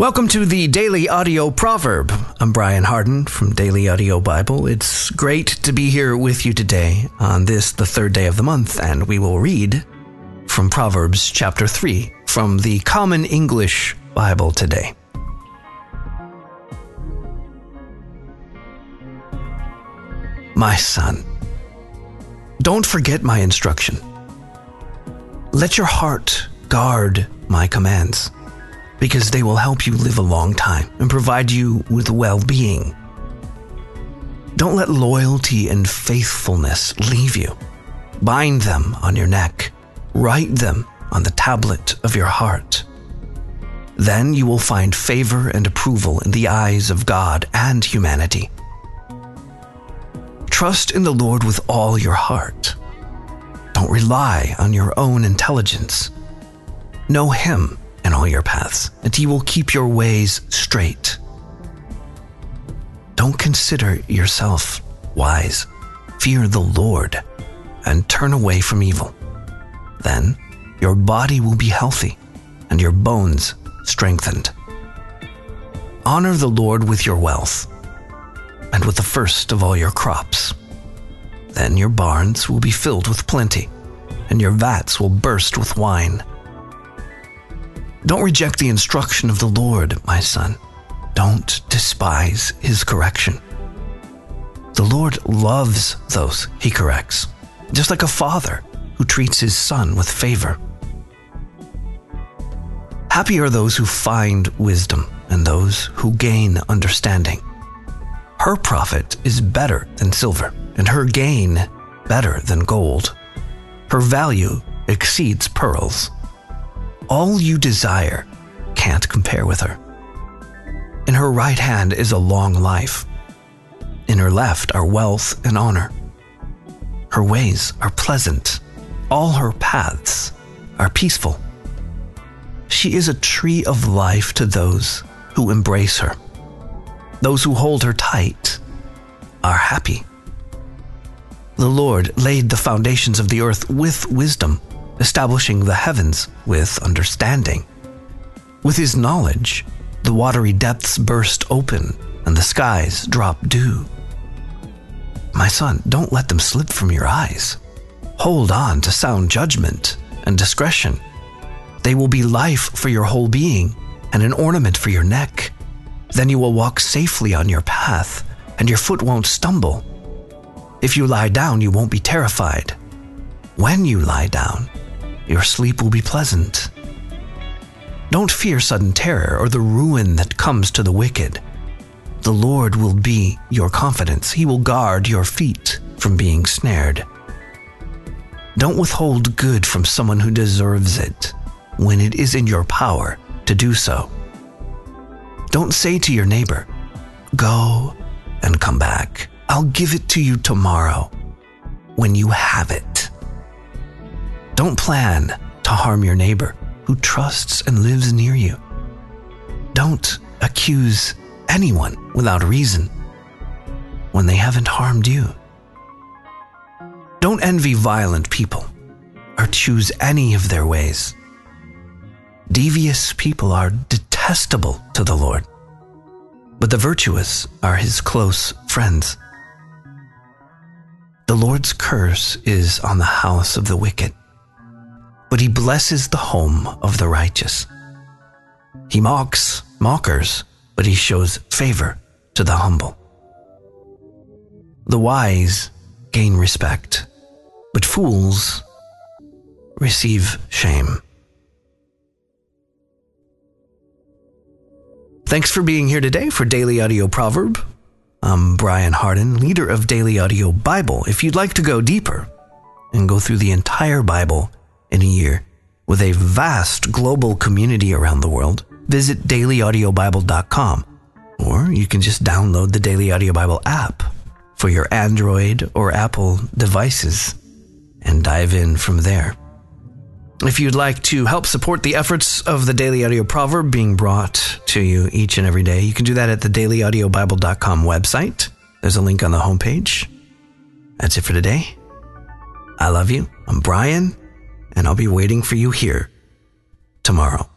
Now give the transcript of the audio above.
Welcome to the Daily Audio Proverb. I'm Brian Hardin from Daily Audio Bible. It's great to be here with you today on this, the third day of the month, and we will read from Proverbs chapter 3 from the Common English Bible today. My son, don't forget my instruction. Let your heart guard my commands because they will help you live a long time and provide you with well being. Don't let loyalty and faithfulness leave you. Bind them on your neck, write them on the tablet of your heart. Then you will find favor and approval in the eyes of God and humanity. Trust in the Lord with all your heart. Don't rely on your own intelligence. Know Him in all your paths, and he will keep your ways straight. Don't consider yourself wise. Fear the Lord and turn away from evil. Then your body will be healthy and your bones strengthened. Honor the Lord with your wealth and with the first of all your crops. Then your barns will be filled with plenty, and your vats will burst with wine. Don't reject the instruction of the Lord, my son. Don't despise his correction. The Lord loves those he corrects, just like a father who treats his son with favor. Happy are those who find wisdom and those who gain understanding. Her profit is better than silver, and her gain better than gold. Her value exceeds pearls all you desire can't compare with her. In her right hand is a long life. In her left are wealth and honor. Her ways are pleasant. All her paths are peaceful. She is a tree of life to those who embrace her. Those who hold her tight are happy. The Lord laid the foundations of the earth with wisdom establishing the heavens with understanding. With his knowledge, the watery depths burst open and the skies drop dew. My son, don't let them slip from your eyes. Hold on to sound judgment and discretion. They will be life for your whole being and an ornament for your neck. Then you will walk safely on your path, and your foot won't stumble. If you lie down, you won't be terrified. When you lie down, your sleep will be pleasant. Don't fear sudden terror or the ruin that comes to the wicked. The Lord will be your confidence. He will guard your feet from being snared. Don't withhold good from someone who deserves it when it is in your power to do so. Don't say to your neighbor, Go and come back. I'll give it to you tomorrow when you have it. Don't plan to harm your neighbor who trusts and lives near you. Don't accuse anyone without reason when they haven't harmed you. Don't envy violent people or choose any of their ways. Devious people are detestable to the Lord, but the virtuous are his close friends. The Lord's curse is on the house of the wicked but he blesses the home of the righteous. He mocks mockers, but he shows favor to the humble. The wise gain respect, but fools receive shame. Thanks for being here today for Daily Audio Proverb. I'm Brian Hardin, leader of Daily Audio Bible. If you'd like to go deeper and go through the entire Bible, in a year. With a vast global community around the world, visit dailyaudiobible.com or you can just download the Daily Audio Bible app for your Android or Apple devices and dive in from there. If you'd like to help support the efforts of the Daily Audio Proverb being brought to you each and every day, you can do that at the dailyaudiobible.com website. There's a link on the homepage. That's it for today. I love you. I'm Brian, and I'll be waiting for you here tomorrow.